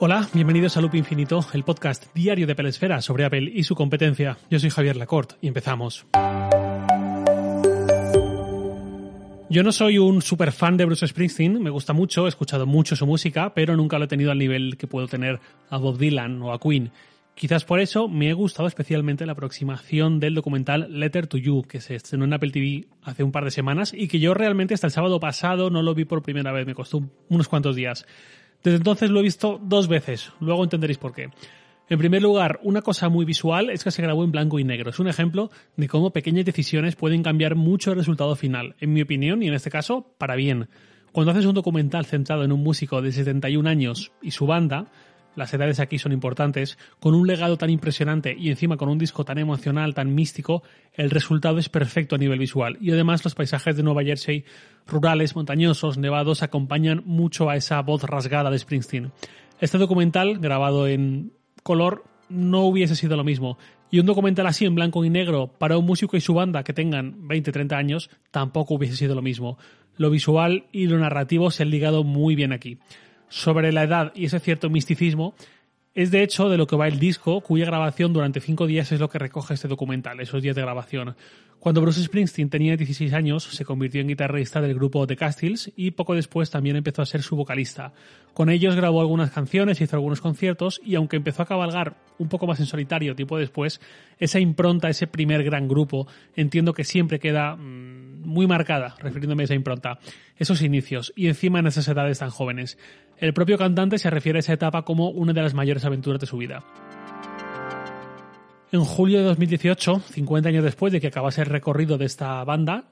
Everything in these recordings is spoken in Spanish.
Hola, bienvenidos a Loop Infinito, el podcast diario de Pelesfera sobre Apple y su competencia. Yo soy Javier Lacorte y empezamos. Yo no soy un super fan de Bruce Springsteen, me gusta mucho, he escuchado mucho su música, pero nunca lo he tenido al nivel que puedo tener a Bob Dylan o a Queen. Quizás por eso me ha gustado especialmente la aproximación del documental Letter to You, que se estrenó en Apple TV hace un par de semanas y que yo realmente hasta el sábado pasado no lo vi por primera vez, me costó unos cuantos días. Desde entonces lo he visto dos veces, luego entenderéis por qué. En primer lugar, una cosa muy visual es que se grabó en blanco y negro. Es un ejemplo de cómo pequeñas decisiones pueden cambiar mucho el resultado final, en mi opinión, y en este caso, para bien. Cuando haces un documental centrado en un músico de 71 años y su banda, las edades aquí son importantes, con un legado tan impresionante y encima con un disco tan emocional, tan místico, el resultado es perfecto a nivel visual. Y además los paisajes de Nueva Jersey, rurales, montañosos, nevados, acompañan mucho a esa voz rasgada de Springsteen. Este documental, grabado en color, no hubiese sido lo mismo. Y un documental así en blanco y negro para un músico y su banda que tengan 20-30 años tampoco hubiese sido lo mismo. Lo visual y lo narrativo se han ligado muy bien aquí sobre la edad y ese cierto misticismo es de hecho de lo que va el disco, cuya grabación durante cinco días es lo que recoge este documental, esos días de grabación. Cuando Bruce Springsteen tenía 16 años, se convirtió en guitarrista del grupo The Castles y poco después también empezó a ser su vocalista. Con ellos grabó algunas canciones, hizo algunos conciertos y aunque empezó a cabalgar un poco más en solitario tiempo después, esa impronta, ese primer gran grupo, entiendo que siempre queda mmm, muy marcada, refiriéndome a esa impronta, esos inicios y encima en esas edades tan jóvenes. El propio cantante se refiere a esa etapa como una de las mayores aventuras de su vida. En julio de 2018, 50 años después de que acabase el recorrido de esta banda,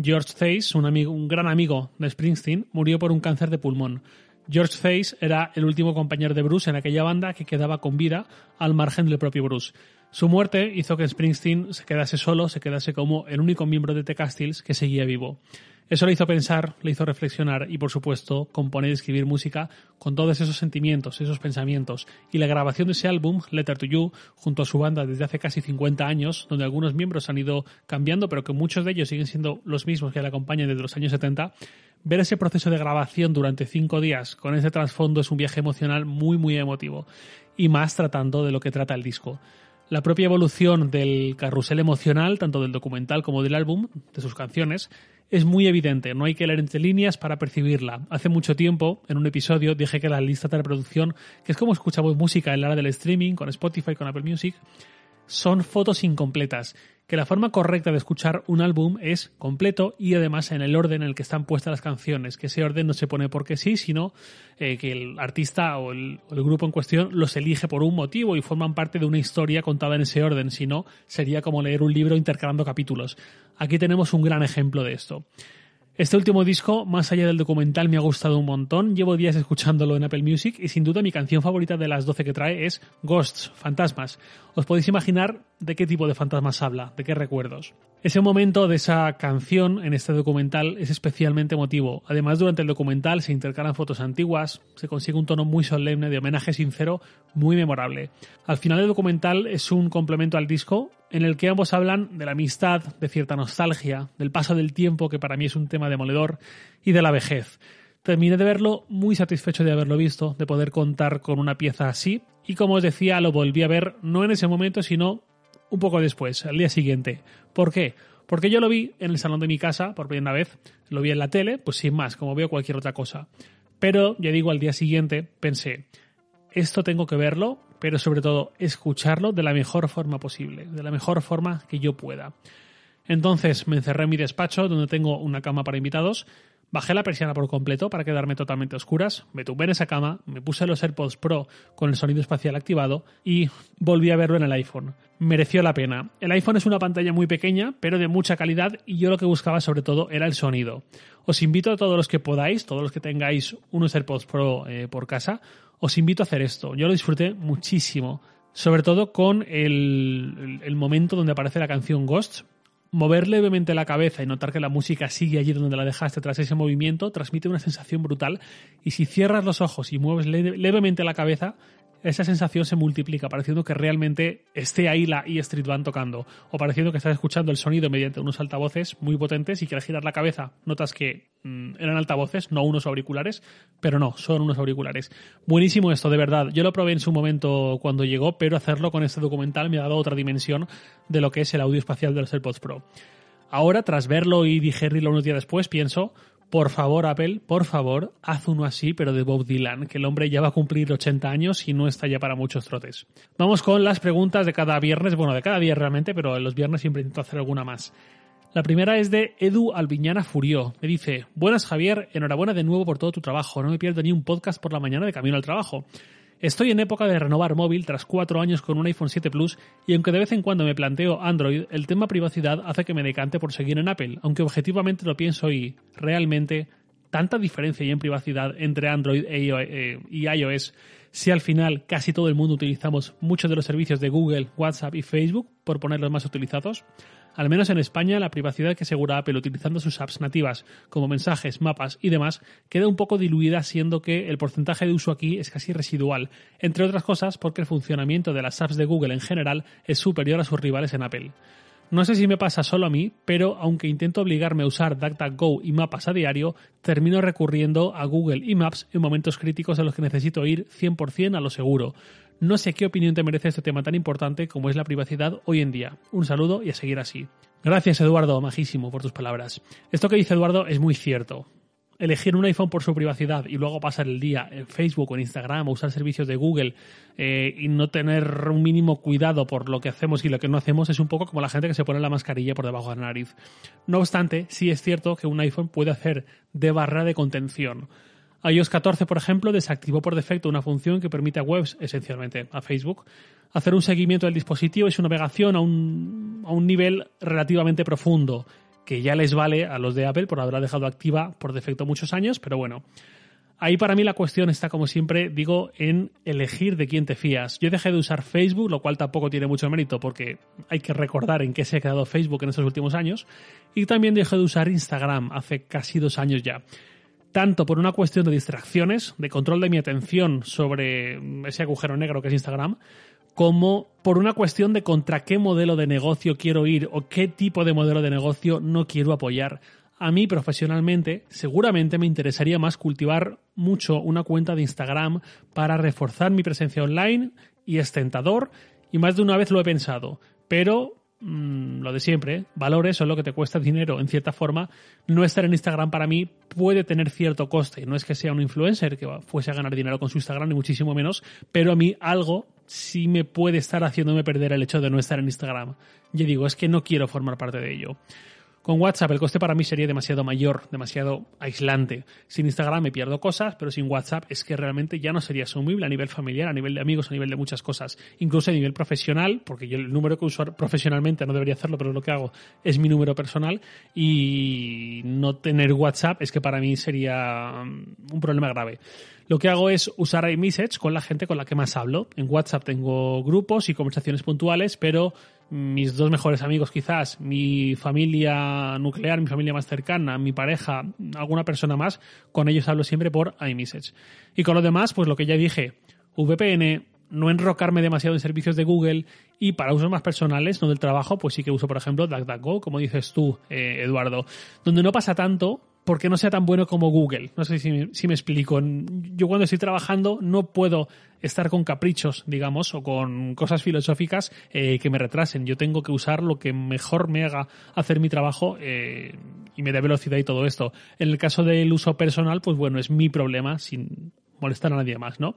George Thais, un, amigo, un gran amigo de Springsteen, murió por un cáncer de pulmón. George Thais era el último compañero de Bruce en aquella banda que quedaba con vida al margen del propio Bruce. Su muerte hizo que Springsteen se quedase solo, se quedase como el único miembro de The Castles que seguía vivo. Eso le hizo pensar, le hizo reflexionar y, por supuesto, componer y escribir música con todos esos sentimientos, esos pensamientos. Y la grabación de ese álbum, Letter to You, junto a su banda desde hace casi 50 años, donde algunos miembros han ido cambiando, pero que muchos de ellos siguen siendo los mismos que le acompañan desde los años 70, ver ese proceso de grabación durante cinco días con ese trasfondo es un viaje emocional muy, muy emotivo. Y más tratando de lo que trata el disco la propia evolución del carrusel emocional, tanto del documental como del álbum, de sus canciones, es muy evidente, no hay que leer entre líneas para percibirla. Hace mucho tiempo, en un episodio, dije que la lista de reproducción, que es como escuchamos música en la hora del streaming, con Spotify, con Apple Music, son fotos incompletas, que la forma correcta de escuchar un álbum es completo y además en el orden en el que están puestas las canciones, que ese orden no se pone porque sí, sino eh, que el artista o el, o el, grupo en cuestión los elige por un motivo y forman parte de una historia contada en ese orden, si no sería como leer un libro intercalando capítulos. Aquí tenemos un gran ejemplo de esto. Este último disco, más allá del documental, me ha gustado un montón. Llevo días escuchándolo en Apple Music y sin duda mi canción favorita de las 12 que trae es Ghosts, Fantasmas. Os podéis imaginar de qué tipo de fantasmas habla, de qué recuerdos. Ese momento de esa canción en este documental es especialmente emotivo. Además, durante el documental se intercalan fotos antiguas, se consigue un tono muy solemne de homenaje sincero, muy memorable. Al final del documental es un complemento al disco en el que ambos hablan de la amistad, de cierta nostalgia, del paso del tiempo, que para mí es un tema demoledor, y de la vejez. Terminé de verlo muy satisfecho de haberlo visto, de poder contar con una pieza así, y como os decía, lo volví a ver no en ese momento, sino un poco después, al día siguiente. ¿Por qué? Porque yo lo vi en el salón de mi casa por primera vez, lo vi en la tele, pues sin más, como veo cualquier otra cosa. Pero, ya digo, al día siguiente pensé, esto tengo que verlo, pero sobre todo escucharlo de la mejor forma posible, de la mejor forma que yo pueda. Entonces me encerré en mi despacho, donde tengo una cama para invitados, Bajé la persiana por completo para quedarme totalmente a oscuras, me tumbé en esa cama, me puse los AirPods Pro con el sonido espacial activado y volví a verlo en el iPhone. Mereció la pena. El iPhone es una pantalla muy pequeña, pero de mucha calidad y yo lo que buscaba sobre todo era el sonido. Os invito a todos los que podáis, todos los que tengáis unos AirPods Pro eh, por casa, os invito a hacer esto. Yo lo disfruté muchísimo. Sobre todo con el, el, momento donde aparece la canción Ghosts, mover levemente la cabeza y notar que la música sigue allí donde la dejaste tras ese movimiento transmite una sensación brutal y si cierras los ojos y mueves levemente la cabeza esa sensación se multiplica, pareciendo que realmente esté ahí la E Street Band tocando, o pareciendo que estás escuchando el sonido mediante unos altavoces muy potentes y al girar la cabeza notas que mm, eran altavoces, no unos auriculares, pero no, son unos auriculares. Buenísimo esto, de verdad. Yo lo probé en su momento cuando llegó, pero hacerlo con este documental me ha dado otra dimensión de lo que es el audio espacial de los AirPods Pro. Ahora, tras verlo y digerirlo unos días después, pienso, por favor, Apple, por favor, haz uno así, pero de Bob Dylan, que el hombre ya va a cumplir 80 años y no está ya para muchos trotes. Vamos con las preguntas de cada viernes, bueno, de cada día realmente, pero los viernes siempre intento hacer alguna más. La primera es de Edu Albiñana Furió. Me dice, buenas Javier, enhorabuena de nuevo por todo tu trabajo. No me pierdo ni un podcast por la mañana de camino al trabajo. Estoy en época de renovar móvil tras cuatro años con un iPhone 7 Plus y aunque de vez en cuando me planteo Android, el tema privacidad hace que me decante por seguir en Apple, aunque objetivamente lo pienso y realmente tanta diferencia hay en privacidad entre Android e eh, y iOS si al final casi todo el mundo utilizamos muchos de los servicios de Google, WhatsApp y Facebook, por poner los más utilizados? Al menos en España, la privacidad que asegura Apple utilizando sus apps nativas como mensajes, mapas y demás queda un poco diluida, siendo que el porcentaje de uso aquí es casi residual, entre otras cosas porque el funcionamiento de las apps de Google en general es superior a sus rivales en Apple. No sé si me pasa solo a mí, pero aunque intento obligarme a usar DuckDuckGo y mapas a diario, termino recurriendo a Google y Maps en momentos críticos en los que necesito ir 100% a lo seguro. No sé qué opinión te merece este tema tan importante como es la privacidad hoy en día. Un saludo y a seguir así. Gracias Eduardo, majísimo, por tus palabras. Esto que dice Eduardo es muy cierto. Elegir un iPhone por su privacidad y luego pasar el día en Facebook o en Instagram o usar servicios de Google eh, y no tener un mínimo cuidado por lo que hacemos y lo que no hacemos es un poco como la gente que se pone la mascarilla por debajo de la nariz. No obstante, sí es cierto que un iPhone puede hacer de barra de contención iOS 14, por ejemplo, desactivó por defecto una función que permite a webs, esencialmente a Facebook, hacer un seguimiento del dispositivo y su navegación a un, a un nivel relativamente profundo, que ya les vale a los de Apple por haberla dejado activa por defecto muchos años, pero bueno. Ahí para mí la cuestión está, como siempre, digo, en elegir de quién te fías. Yo dejé de usar Facebook, lo cual tampoco tiene mucho mérito porque hay que recordar en qué se ha quedado Facebook en estos últimos años. Y también dejé de usar Instagram hace casi dos años ya tanto por una cuestión de distracciones, de control de mi atención sobre ese agujero negro que es Instagram, como por una cuestión de contra qué modelo de negocio quiero ir o qué tipo de modelo de negocio no quiero apoyar. A mí profesionalmente seguramente me interesaría más cultivar mucho una cuenta de Instagram para reforzar mi presencia online y es tentador y más de una vez lo he pensado, pero Mm, lo de siempre, valores son lo que te cuesta dinero. En cierta forma, no estar en Instagram para mí puede tener cierto coste. No es que sea un influencer que fuese a ganar dinero con su Instagram, ni muchísimo menos, pero a mí algo sí me puede estar haciéndome perder el hecho de no estar en Instagram. Yo digo, es que no quiero formar parte de ello. Con WhatsApp el coste para mí sería demasiado mayor, demasiado aislante. Sin Instagram me pierdo cosas, pero sin WhatsApp es que realmente ya no sería asumible a nivel familiar, a nivel de amigos, a nivel de muchas cosas. Incluso a nivel profesional, porque yo el número que uso profesionalmente no debería hacerlo, pero lo que hago es mi número personal y no tener WhatsApp es que para mí sería mm, un problema grave. Lo que hago es usar iMessage con la gente con la que más hablo. En WhatsApp tengo grupos y conversaciones puntuales, pero mis dos mejores amigos quizás, mi familia nuclear, mi familia más cercana, mi pareja, alguna persona más, con ellos hablo siempre por iMessage. Y con lo demás, pues lo que ya dije, VPN, no enrocarme demasiado en servicios de Google y para usos más personales, no del trabajo, pues sí que uso, por ejemplo, DuckDuckGo, como dices tú, eh, Eduardo, donde no pasa tanto porque no sea tan bueno como Google. No sé si me, si explico. Yo cuando estoy trabajando no puedo estar con caprichos, digamos, o con cosas filosóficas eh, que me retrasen. Yo tengo que usar lo que mejor me haga hacer mi trabajo eh, y me dé velocidad y todo esto. En el caso del uso personal, pues bueno, es mi problema sin molestar a nadie más, ¿no?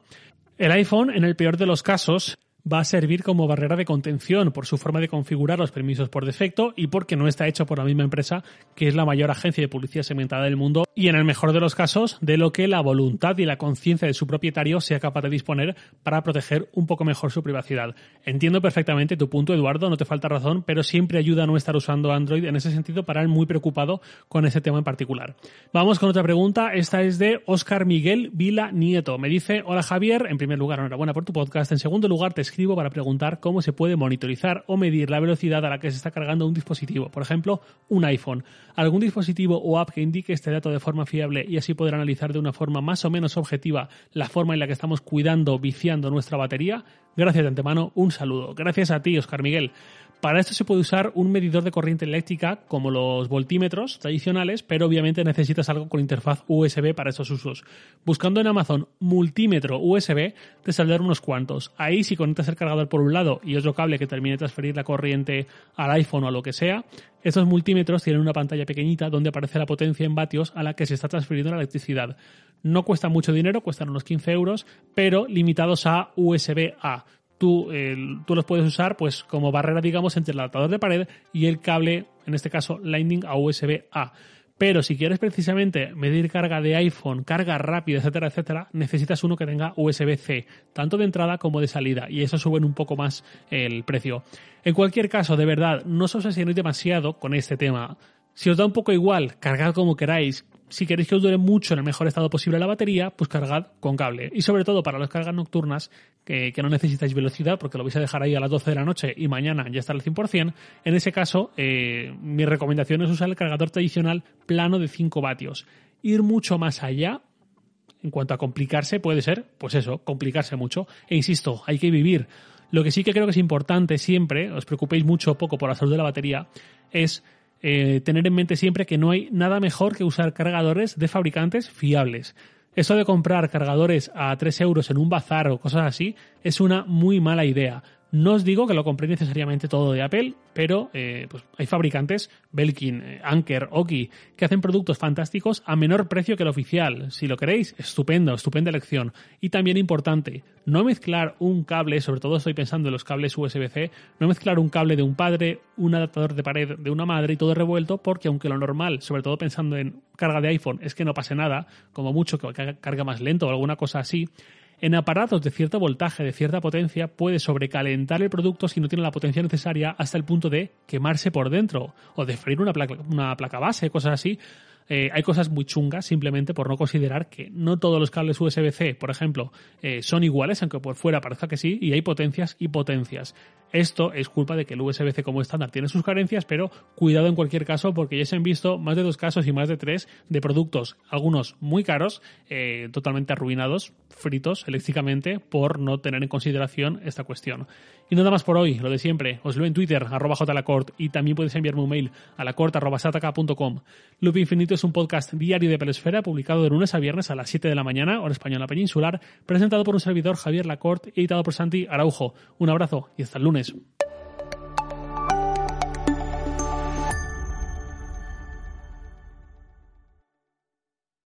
El iPhone, en el peor de los casos, va a servir como barrera de contención por su forma de configurar los permisos por defecto y porque no está hecho por la misma empresa que es la mayor agencia de publicidad segmentada del mundo y en el mejor de los casos de lo que la voluntad y la conciencia de su propietario sea capaz de disponer para proteger un poco mejor su privacidad. Entiendo perfectamente tu punto, Eduardo, no te falta razón, pero siempre ayuda a no estar usando Android en ese sentido para ir muy preocupado con ese tema en particular. Vamos con otra pregunta, esta es de Oscar Miguel Vila Nieto. Me dice, hola Javier, en primer lugar, enhorabuena por tu podcast, en segundo lugar te dispositivo para preguntar cómo se puede monitorizar o medir la velocidad a la que se está cargando un dispositivo. Por ejemplo, un iPhone. Algún dispositivo o app que indique este dato de forma fiable y así poder analizar de una forma más o menos objetiva la forma en la que estamos cuidando, viciando nuestra batería. Gracias de antemano, un saludo. Gracias a ti, Oscar Miguel. Para esto se puede usar un medidor de corriente eléctrica como los voltímetros tradicionales, pero obviamente necesitas algo con interfaz USB para estos usos. Buscando en Amazon multímetro USB te saldrán unos cuantos. Ahí si conectas el cargador por un lado y otro cable que termine de transferir la corriente al iPhone o a lo que sea, estos multímetros tienen una pantalla pequeñita donde aparece la potencia en vatios a la que se está transfiriendo la electricidad. No cuesta mucho dinero, cuestan unos 15 euros, pero limitados a USB-A tú, tú los puedes usar pues como barrera, digamos, entre el adaptador de pared y el cable, en este caso Lightning a USB-A. Pero si quieres precisamente medir carga de iPhone, carga rápida, etcétera, etcétera, necesitas uno que tenga USB-C, tanto de entrada como de salida, y eso sube un poco más el precio. En cualquier caso, de verdad, no os obsesionéis demasiado con este tema. Si os da un poco igual, cargad como queráis, si queréis que os dure mucho en el mejor estado posible la batería, pues cargad con cable. Y sobre todo para las cargas nocturnas, que, no necesitáis velocidad, porque lo vais a dejar ahí a las 12 de la noche y mañana ya está al 100%, en ese caso, eh, mi recomendación es usar el cargador tradicional plano de 5 vatios. Ir mucho más allá, en cuanto a complicarse, puede ser, pues eso, complicarse mucho. E insisto, hay que vivir. Lo que sí que creo que es importante siempre, os preocupéis mucho o poco por la salud de la batería, es eh, tener en mente siempre que no hay nada mejor que usar cargadores de fabricantes fiables. Esto de comprar cargadores a 3 euros en un bazar o cosas así es una muy mala idea. No os digo que lo compréis necesariamente todo de Apple, pero eh, pues hay fabricantes, Belkin, eh, Anker, Oki, que hacen productos fantásticos a menor precio que el oficial. Si lo queréis, estupendo, estupenda elección. Y también importante, no mezclar un cable, sobre todo estoy pensando en los cables USB-C, no mezclar un cable de un padre, un adaptador de pared de una madre y todo revuelto, porque aunque lo normal, sobre todo pensando en carga de iPhone, es que no pase nada, como mucho que carga más lento o alguna cosa así, en aparatos de cierto voltaje, de cierta potencia, puede sobrecalentar el producto si no tiene la potencia necesaria hasta el punto de quemarse por dentro o de freír una placa, base, cosas así. Eh, hay cosas muy chungas simplemente por no considerar que no todos los cables USB-C, por ejemplo, eh, son iguales, aunque por fuera parezca que sí, y hay potencias y potencias. Esto es culpa de que el USB-C como estándar tiene sus carencias, pero cuidado en cualquier caso porque ya se han visto más de dos casos y más de tres de productos, algunos muy caros, eh, totalmente arruinados, fritos eléctricamente por no tener en consideración esta cuestión. Y nada más por hoy, lo de siempre. Os leo en Twitter, arroba jlacort, y también podéis enviarme un mail a lacort.sataka.com. Loop Infinito es un podcast diario de Pelesfera, publicado de lunes a viernes a las 7 de la mañana, hora española peninsular, presentado por un servidor Javier Lacort, editado por Santi Araujo. Un abrazo y hasta el lunes.